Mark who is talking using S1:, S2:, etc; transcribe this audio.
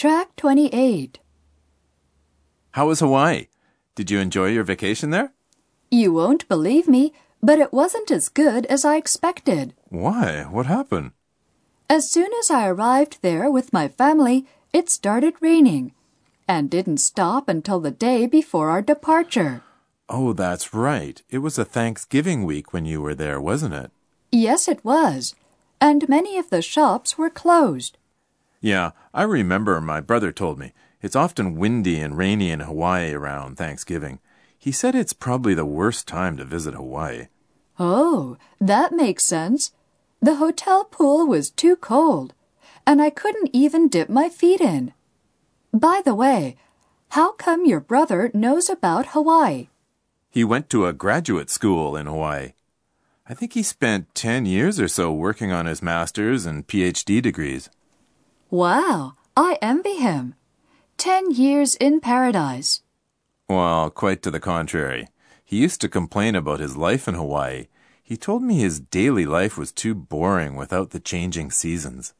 S1: Track 28.
S2: How was Hawaii? Did you enjoy your vacation there?
S1: You won't believe me, but it wasn't as good as I expected.
S2: Why? What happened?
S1: As soon as I arrived there with my family, it started raining and didn't stop until the day before our departure.
S2: Oh, that's right. It was a Thanksgiving week when you were there, wasn't it?
S1: Yes, it was. And many of the shops were closed.
S2: Yeah, I remember my brother told me. It's often windy and rainy in Hawaii around Thanksgiving. He said it's probably the worst time to visit Hawaii.
S1: Oh, that makes sense. The hotel pool was too cold, and I couldn't even dip my feet in. By the way, how come your brother knows about Hawaii?
S2: He went to a graduate school in Hawaii. I think he spent 10 years or so working on his master's and PhD degrees.
S1: Wow, I envy him. Ten years in paradise.
S2: Well, quite to the contrary. He used to complain about his life in Hawaii. He told me his daily life was too boring without the changing seasons.